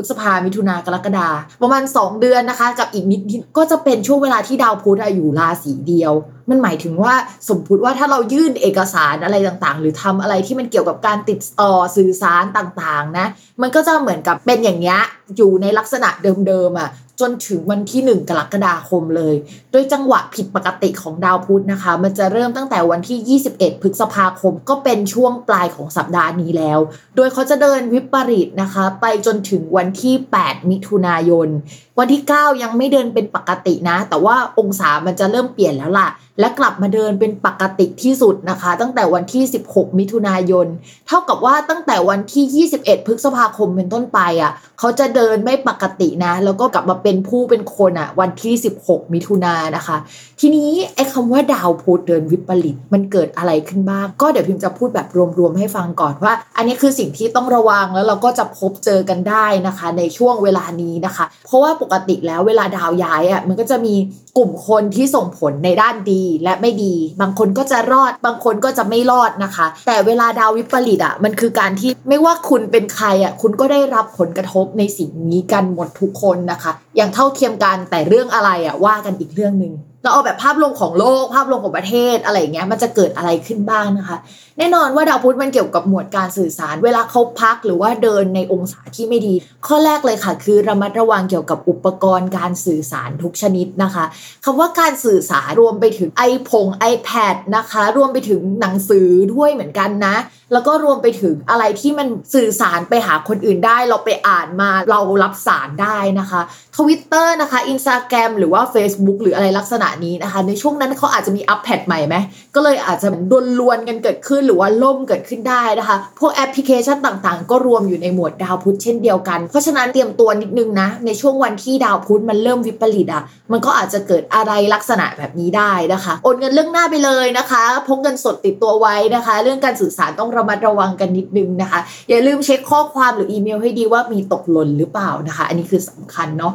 พฤษภามิถุนากรกฎาประมาณ 2 เดือนนะคะ กับอีกนิดนิดก็จะเป็นช่วงเวลาที่ดาวพุธอยู่ราศีเดียว มันหมายถึงว่าสมมติว่าถ้าเรายื่นเอกสารอะไรต่างๆ หรือทำอะไรที่มันเกี่ยวกับการติดต่อสื่อสารต่างๆนะมันก็จะเหมือนกับเป็นอย่างเงี้ยอยู่ในลักษณะเดิมๆอะ จนถึงวันที่ 1 กรกฎาคมเลย โดยจังหวะผิดปกติของดาวพุธนะคะ มันจะเริ่มตั้งแต่วันที่ 21 พฤษภาคม ก็เป็นช่วงปลายของสัปดาห์นี้แล้ว โดยเขาจะเดินวิปริตนะคะ ไปจนถึงวันที่ 8 มิถุนายน วันที่ 9 ยังไม่เดินเป็นปกตินะ แต่ว่าองศามันจะเริ่มเปลี่ยนแล้วล่ะ และกลับมาเดินเป็นปกติที่สุดนะคะ ตั้งแต่วันที่ 16 มิถุนายน เท่ากับว่าตั้งแต่วันที่ 21 พฤษภาคมเป็นต้นไปอะเขาจะเดินไม่ปกตินะ แล้วก็กลับมาเป็นผู้เป็นคนอะวันที่ 16 มิถุนายนนะคะ ทีนี้ไอ้คำว่าดาวพุธเดินวิปริตมันเกิดอะไรขึ้นบ้าง ก็เดี๋ยวพิมจะพูดแบบรวมๆให้ฟังก่อนว่า อันนี้คือสิ่งที่ต้องระวังแล้วเราก็จะพบเจอกันได้นะคะ ในช่วงเวลานี้นะคะ เพราะว่าปกติแล้วเวลาดาวย้ายอะมันก็จะมีกลุ่มคนที่ส่งผลในด้านดีและไม่ดี บางคนก็จะรอด บางคนก็จะไม่รอดนะคะ แต่เวลาดาววิปริตอะมันคือการที่ไม่ว่าคุณเป็นใครอะคุณก็ได้รับผลกระทบในสิ่งนี้กันหมดทุกคนนะคะ อย่างเท่าเทียมกันแต่เรื่องอะไรอะว่ากันอีกเรื่องหนึ่งเราเอาแบบภาพรวมของโลกภาพรวมของประเทศอะไรอย่างเงี้ยมันจะเกิดอะไรขึ้นบ้างนะคะ แน่นอนว่าดาวพุธมันเกี่ยวกับหมวดการสื่อสาร เวลาเขาพักหรือว่าเดินในองศาที่ไม่ดี ข้อแรกเลยค่ะ คือระมัดระวังเกี่ยวกับอุปกรณ์การสื่อสารทุกชนิดนะคะคำว่าการสื่อสารรวมไปถึงไอพง iPad นะคะ รวมไปถึงหนังสือด้วยเหมือนกันนะ แล้วก็รวมไปถึงอะไรที่มันสื่อสารไปหาคนอื่นได้ เราไปอ่านมาเรารับสารได้นะคะทวิตเตอร์นะคะอินสตาแกรมหรือว่า Facebook หรืออะไรลักษณะนี้นะคะ ในช่วงนั้นเขาอาจจะมีอัปแพดใหม่ไหมก็เลยอาจจะดวนลวนกันเกิดขึ้นหรือว่าล่มเกิดขึ้นได้นะคะ พวกแอปพลิเคชันต่างๆ ก็รวมอยู่ในหมวดดาวพุธเช่นเดียวกัน เพราะฉะนั้นเตรียมตัวนิดนึงนะ ในช่วงวันที่ดาวพุธมันเริ่มวิปริตอะ มันก็อาจจะเกิดอะไรลักษณะแบบนี้ได้นะคะ โอนเงินเรื่องหน้าไปเลยนะคะ พกเงินสดติดตัวไว้นะคะ เรื่องการสื่อสารต้องระมัดระวังกันนิดนึงนะคะ อย่าลืมเช็คข้อความหรืออีเมลให้ดีว่ามีตกหล่นหรือเปล่านะคะ อันนี้คือสำคัญเนาะ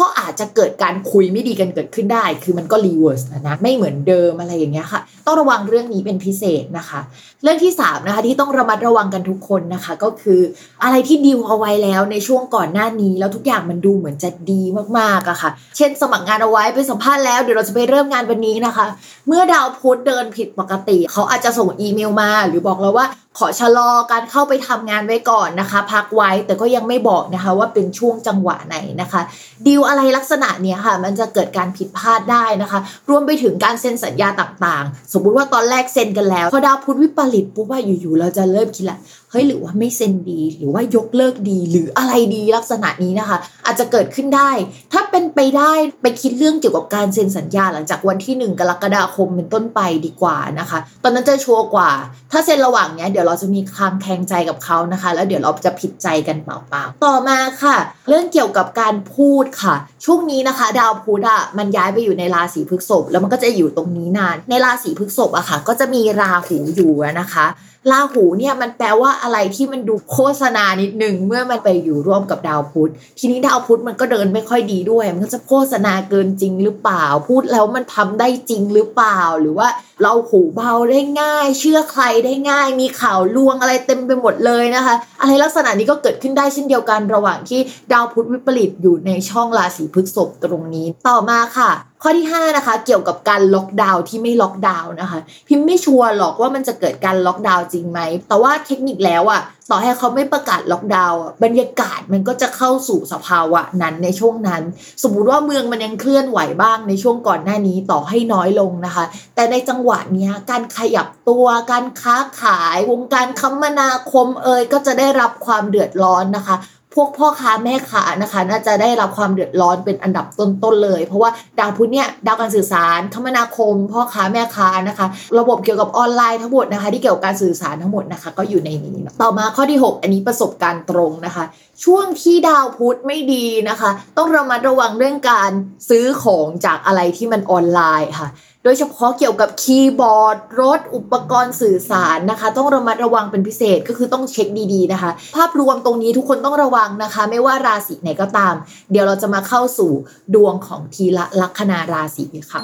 ก็อาจจะเกิดการคุยไม่ดีกันเกิดขึ้นได้ คือมันก็ reverse นะไม่เหมือนเดิมอะไรอย่างเงี้ยค่ะ ต้องระวังเรื่องนี้เป็นพิเศษนะคะ เรื่องที่3นะคะที่ต้องระมัดระวังกันทุกคนนะคะ ก็คืออะไรที่ดีลเอาไว้แล้วในช่วงก่อนหน้านี้ แล้วทุกอย่างมันดูเหมือนจะดีมากๆอะค่ะ เช่น สมัครงานเอาไว้ไปสัมภาษณ์แล้วเดี๋ยวเราจะไปเริ่มงานวันนี้นะคะ เมื่อดาวพุธเดินผิดปกติ เขาอาจจะส่งอีเมลมา หรือบอกเราว่า ขอชะลอการเข้าไปทำงานไว้ก่อนนะคะ พักไว้แต่ก็ยังไม่บอกนะคะ ว่าเป็นช่วงจังหวะไหนนะคะ ดีลอะไรลักษณะเนี้ยค่ะ มันจะเกิดการผิดพลาดได้นะคะ รวมไปถึงการเซ็นสัญญาต่างๆ สมมุติว่าตอนแรกเซ็นกันแล้วพอดาวพุธวิปริตปุ๊บว่าอยู่ๆเราจะเริ่มคิดละ เฮ้ยหรือว่าไม่เซ็นดี หรือว่ายกเลิกดี หรืออะไรดีลักษณะนี้นะคะ อาจจะเกิดขึ้นได้ ถ้าเป็นไปได้ไปคิดเรื่องเกี่ยวกับการเซ็นสัญญาหลังจากวันที่ 1 กรกฎาคมเป็นต้นไปดีกว่านะคะ ตอนนั้นจะชัวร์กว่า ถ้าเซ็นระหว่างเนี้ยเดี๋ยวเราจะมีคางแคงใจกับเขานะคะ แล้วเดี๋ยวเราจะผิดใจกันเปล่าๆต่อมาค่ะ เรื่องเกี่ยวกับการพูดค่ะ ช่วงนี้นะคะ ดาวพุธอะมันย้ายไปอยู่ในราศีพฤษภแล้วมันก็จะอยู่ตรงนี้นาน ในราศีพฤษภอะค่ะ ก็จะมีราหูอยู่นะคะ ราหูเนี่ยมันแปลว่าอะไรที่มันดูโฆษณานิดนึงเมื่อมันไปอยู่ร่วมกับดาวพุธ ทีนี้ดาวพุธมันก็เดินไม่ค่อยดีด้วย มันก็จะโฆษณาเกินจริงหรือเปล่า พูดแล้วมันทำได้จริงหรือเปล่า หรือว่าเราหูเบาได้ง่าย เชื่อใครได้ง่าย มีข่าวลวงอะไรเต็มไปหมดเลยนะคะ อะไรลักษณะนี้ก็เกิดขึ้นได้เช่นเดียวกันระหว่างที่ดาวพุธวิปริตอยู่ในช่องราศีพฤษภตรงนี้ ต่อมาค่ะ ข้อที่5นะคะเกี่ยวกับการล็อกดาวน์ที่ไม่ล็อกดาวน์นะคะ พิมพ์ไม่ชัวร์หรอกว่ามันจะเกิดการล็อกดาวน์จริงไหม แต่ว่าเทคนิคแล้วอะต่อให้เขาไม่ประกาศล็อกดาวน์บรรยากาศมันก็จะเข้าสู่สภาวะนั้นในช่วงนั้น สมมุติว่าเมืองมันยังเคลื่อนไหวบ้างในช่วงก่อนหน้านี้ต่อให้น้อยลงนะคะ แต่ในจังหวะนี้การขยับตัวการค้าขายวงการคมนาคมเอ่ยก็จะได้รับความเดือดร้อนนะคะ พวกพ่อค้าแม่ค้านะคะ น่าจะได้รับความเดือดร้อนเป็นอันดับต้นๆเลย เพราะว่าดาวพุธเนี่ยดาวการสื่อสารคมนาคม พ่อค้าแม่ค้านะคะ ระบบเกี่ยวกับออนไลน์ทั้งหมดนะคะ ที่เกี่ยวกับการสื่อสารทั้งหมดนะคะ ก็อยู่ในนี้ต่อมาข้อที่ 6 อันนี้ประสบการณ์ตรงนะคะ ช่วงที่ดาวพุธไม่ดีนะคะ ต้องระมัดระวังเรื่องการซื้อของจากอะไรที่มันออนไลน์ค่ะ โดยเฉพาะเกี่ยวกับคีย์บอร์ด รถอุปกรณ์สื่อสารนะคะ ต้องระมัดระวังเป็นพิเศษก็คือต้องเช็คดีๆนะคะ ภาพรวมตรงนี้ทุกคนต้องระวังนะคะ ไม่ว่าราศีไหนก็ตาม เดี๋ยวเราจะมาเข้าสู่ดวงของทีละลัคนาราศีค่ะ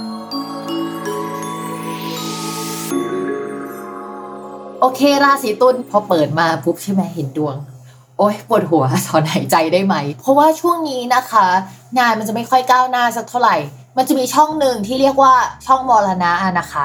โอเค ราศีตุลพอเปิดมาปุ๊บใช่ไหมเห็นดวง โอ้ยปวดหัวถอนหายใจได้ไหม เพราะว่าช่วงนี้นะคะ งานมันจะไม่ค่อยก้าวหน้าสักเท่าไหร่ มันจะมีช่องหนึ่งที่เรียกว่าช่องมรณะนะคะ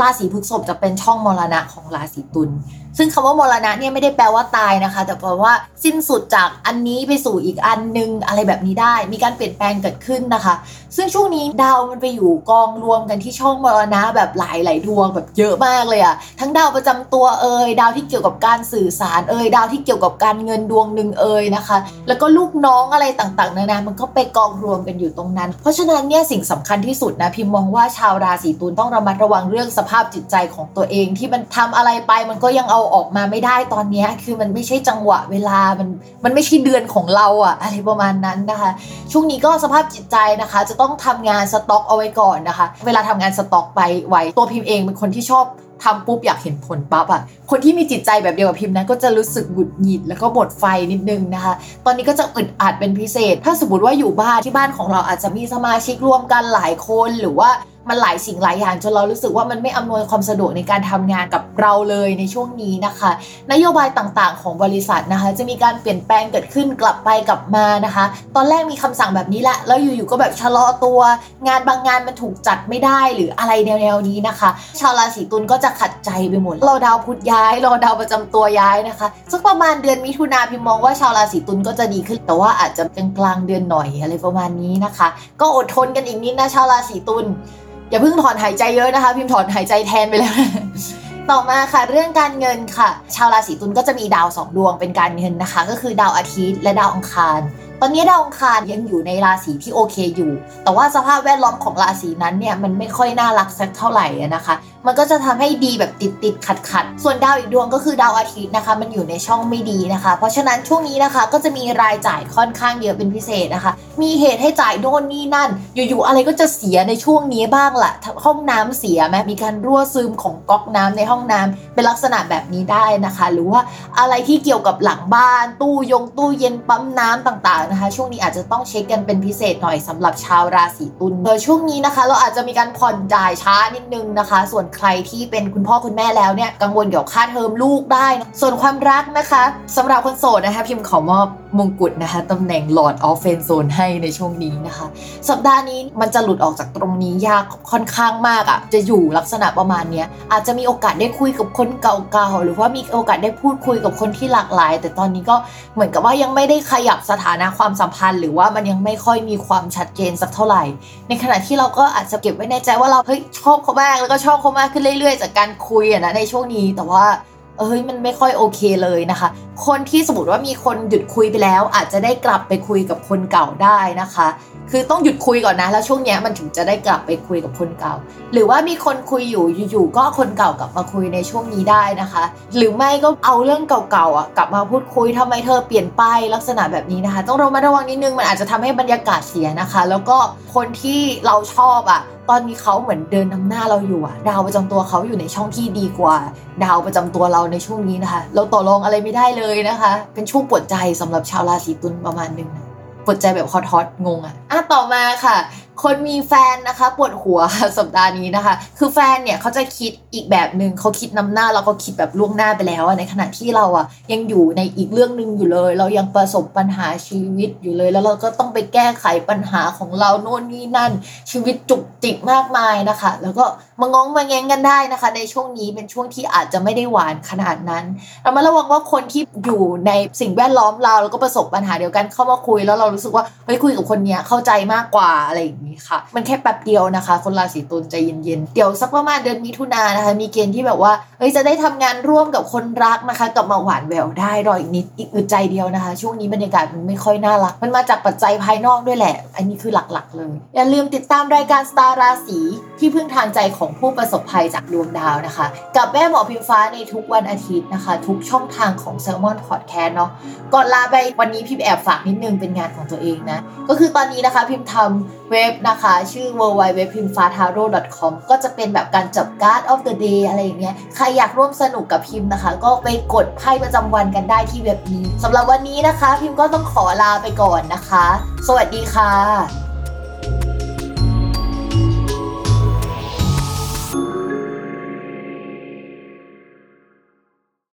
ราศีพฤษภจะเป็นช่องมรณะของราศีตุล ซึ่งคำว่ามรณะเนี่ยไม่ได้แปลว่าตายนะคะ แต่แปลว่าสิ้นสุดจากอันนี้ไปสู่อีกอันนึงอะไรแบบนี้ได้ มีการเปลี่ยนแปลงเกิดขึ้นนะคะ ซึ่งช่วงนี้ดาวมันไปอยู่กองรวมกันที่ช่องมรณะแบบหลายหลายดวงแบบเยอะมากเลยอะทั้งดาวประจำตัวเอ่ยดาวที่เกี่ยวกับการสื่อสารเอ่ยดาวที่เกี่ยวกับการเงินดวงหนึ่งเอ่ยนะคะ แล้วก็ลูกน้องอะไรต่างๆนานามันก็ไปกองรวมกันอยู่ตรงนั้น เพราะฉะนั้นเนี่ยสิ่งสำคัญที่สุดนะพิมมองว่าชาวราศีตุลต้องระมัดระวังเรื่องสภาพจิตใจของตัวเองที่มันทำอะไรไปมันก็ยังเอาออกมาไม่ได้ตอนนี้คือมันไม่ใช่จังหวะเวลามันมันไม่ใช่เดือนของเราอะอะไรประมาณนั้นนะคะ ช่วงนี้ก็สภาพจิตใจนะคะ จะต้องทำงานสต็อกเอาไว้ก่อนนะคะ เวลาทำงานสต็อกไปไว้ตัวพิมพ์เองเป็นคนที่ชอบทำปุ๊บอยากเห็นผลปั๊บอะคนที่มีจิตใจแบบเดียวกับพิมพ์นะก็จะรู้สึกหงุดหงิดแล้วก็หมดไฟนิดนึงนะคะ ตอนนี้ก็จะอึดอัดเป็นพิเศษ ถ้าสมมติว่าอยู่บ้านที่บ้านของเราอาจจะมีสมาชิกร่วมกันหลายคนหรือว่า มันหลายสิ่งหลายอย่างจนเรารู้สึกว่ามันไม่อำนวยความสะดวกในการทำงานกับเราเลยในช่วงนี้นะคะ นโยบายต่างๆ ของบริษัทนะคะ จะมีการเปลี่ยนแปลงเกิดขึ้นกลับไปกลับมานะคะ ตอนแรกมีคำสั่งแบบนี้แหละแล้วอยู่ๆก็แบบชะลอตัว งานบางงานมันถูกจัดไม่ได้หรืออะไรแนวๆนี้นะคะ ชาวราศีตุลก็จะขัดใจไปหมดรอดาวพุธย้ายรอดาวประจำตัวย้ายนะคะสักประมาณเดือนมิถุนาพิมมองว่าชาวราศีตุลก็จะดีขึ้นแต่ว่าอาจจะเป็นกลางเดือนหน่อยอะไรประมาณนี้นะคะ ก็อดทนกันอีกนิดนะชาวราศีตุล อย่าเพิ่งถอนหายใจเยอะนะคะ พิมพ์ถอนหายใจแทนไปแล้ว ต่อมาค่ะเรื่องการเงินค่ะ ชาวราศีตุลก็จะมีดาวสองดวงเป็นการเงินนะคะ ก็คือดาวอาทิตย์และดาวอังคาร ตอนนี้ดาวอังคารยังอยู่ในราศีที่โอเคอยู่ แต่ว่าสภาพแวดล้อมของราศีนั้นเนี่ยมันไม่ค่อยน่ารักสักเท่าไหร่นะคะ มันก็จะทำให้ดีแบบติดติดขัดขัดส่วนดาวอีกดวงก็คือดาวอาทิตย์นะคะ มันอยู่ในช่องไม่ดีนะคะ เพราะฉะนั้นช่วงนี้นะคะก็จะมีรายจ่ายค่อนข้างเยอะเป็นพิเศษนะคะ มีเหตุให้จ่ายโน่นนี่นั่น อยู่ๆอะไรก็จะเสียในช่วงนี้บ้างละห้องน้ำเสียไหมมีการรั่วซึมของก๊อกน้ำในห้องน้ำเป็นลักษณะแบบนี้ได้นะคะ หรือว่าอะไรที่เกี่ยวกับหลังบ้าน ตู้ยงตู้เย็นปั๊มน้ำต่างๆนะคะ ช่วงนี้อาจจะต้องเช็คกันเป็นพิเศษหน่อยสำหรับชาวราศีตุลโดยช่วงนี้นะคะ เราอาจจะมีการผ่อนจ่ายช้านิดนึงนะคะ ส่วนใครที่เป็นคุณพ่อคุณแม่แล้วเนี่ยกังวลเกี่ยวกับค่าเทอมลูกได้ ส่วนความรักนะคะสำหรับคนโสดนะคะ พิมพ์ขอมอบมงกุฎนะคะตำแหน่ง Lord of f r i e n d Zone ให้ในช่วงนี้นะคะ สัปดาห์นี้มันจะหลุดออกจากตรงนี้ยากค่อนข้างมากอะ่ะ จะอยู่ลักษณะประมาณนี้อาจจะมีโอกาสได้คุยกับคนเก่าๆหรือว่ามีโอกาสได้พูดคุยกับคนที่หลากหลาย แต่ตอนนี้ก็เหมือนกับว่ายังไม่ได้ขยับสถานะความสัมพันธ์ หรือว่ามันยังไม่ค่อยมีความชัดเจนสักเท่าไหร่ ในขณะที่เราก็อาจจะเก็บไว้ในใจว่าเราเฮ้ยชอบเขามากแล้วก็ชอบเขามากขึ้นเรื่อยๆ จากการคุยอะนะในช่วงนี้แต่ว่าเอ้ยมันไม่ค่อยโอเคเลยนะคะ คนที่สมมติว่ามีคนหยุดคุยไปแล้ว อาจจะได้กลับไปคุยกับคนเก่าได้นะคะ คือต้องหยุดคุยก่อนนะ แล้วช่วงนี้มันถึงจะได้กลับไปคุยกับคนเก่า หรือว่ามีคนคุยอยู่อยู่ๆก็คนเก่ากลับมาคุยในช่วงนี้ได้นะคะ หรือไม่ก็เอาเรื่องเก่าๆอะกลับมาพูดคุยทำไมเธอเปลี่ยนไปลักษณะแบบนี้นะคะ ต้องระมัดระวังนิดนึงมันอาจจะทำให้บรรยากาศเสียนะคะ แล้วก็คนที่เราชอบอะ ตอนนี้เขาเหมือนเดินนำหน้าเราอยู่อะดาวประจำตัวเขาอยู่ในช่องที่ดีกว่า ดาวประจำตัวเราในช่วงนี้นะคะ เราต่อรองอะไรไม่ได้เลยนะคะ เป็นช่วงปวดใจสำหรับชาวราศีตุลประมาณนึงปวดใจแบบฮอตฮอตงงอะอะต่อมาค่ะ คนมีแฟนนะคะ ปวดหัวสัปดาห์นี้นะคะ คือแฟนเนี่ยเขาจะคิดอีกแบบหนึ่งเขาคิดนำหน้าแล้วก็คิดแบบล่วงหน้าไปแล้วในขณะที่เราอะยังอยู่ในอีกเรื่องหนึ่งอยู่เลย เรายังประสบปัญหาชีวิตอยู่เลย แล้วเราก็ต้องไปแก้ไขปัญหาของเราโน่นนี่นั่น ชีวิตจุกจิกมากมายนะคะ แล้วก็ มางงมาแงงกันได้นะคะ ในช่วงนี้เป็นช่วงที่อาจจะไม่ได้หวานขนาดนั้นเรามาระวังว่าคนที่อยู่ในสิ่งแวดล้อมเราแล้วก็ประสบปัญหาเดียวกันเข้ามาคุยแล้วเรารู้สึกว่าเฮ้ยคุยกับคนเนี้ยเข้าใจมากกว่าอะไรอย่างนี้ค่ะ มันแค่แป๊บเดียวนะคะ คนราศีตุลใจเย็นๆเดี๋ยวสักประมาณเดือนมิถุนายนนะคะ มีเกณฑ์ที่แบบว่าเฮ้ยจะได้ทำงานร่วมกับคนรักนะคะกับมาหวานแววได้รออีกนิดอีกอึดใจเดียวนะคะ ช่วงนี้บรรยากาศมันไม่ค่อยน่ารัก มันมาจากปัจจัยภายนอกด้วยแหละ อันนี้คือหลักๆ เลยอย่าลืมติดตามรายการสตาร์ราศีที่พึ่งทางใจของผู้ประสบภัยจากดวงดาวนะคะ กับแม่หมอพิมฟ้าในทุกวันอาทิตย์นะคะ ทุกช่องทางของ s ซ l m o n Podcast เนาะก่อนลาไปวันนี้พิมแอบฝากนิดนึงเป็นงานของตัวเองนะ ก็คือตอนนี้นะคะพิมทำเว็บนะคะ ชื่อ w w w p i m f a t a r o c o m ก็จะเป็นแบบการจับการ์ด of the day อะไรอย่างเงี้ยใครอยากร่วมสนุกกับพิมพ์นะคะ ก็ไปกดไพ่ประจำวันกันได้ที่เว็บนี้สำหรับวันนี้นะคะ พิมพ์ก็ต้องขอลาไปก่อนนะคะ สวัสดีค่ะ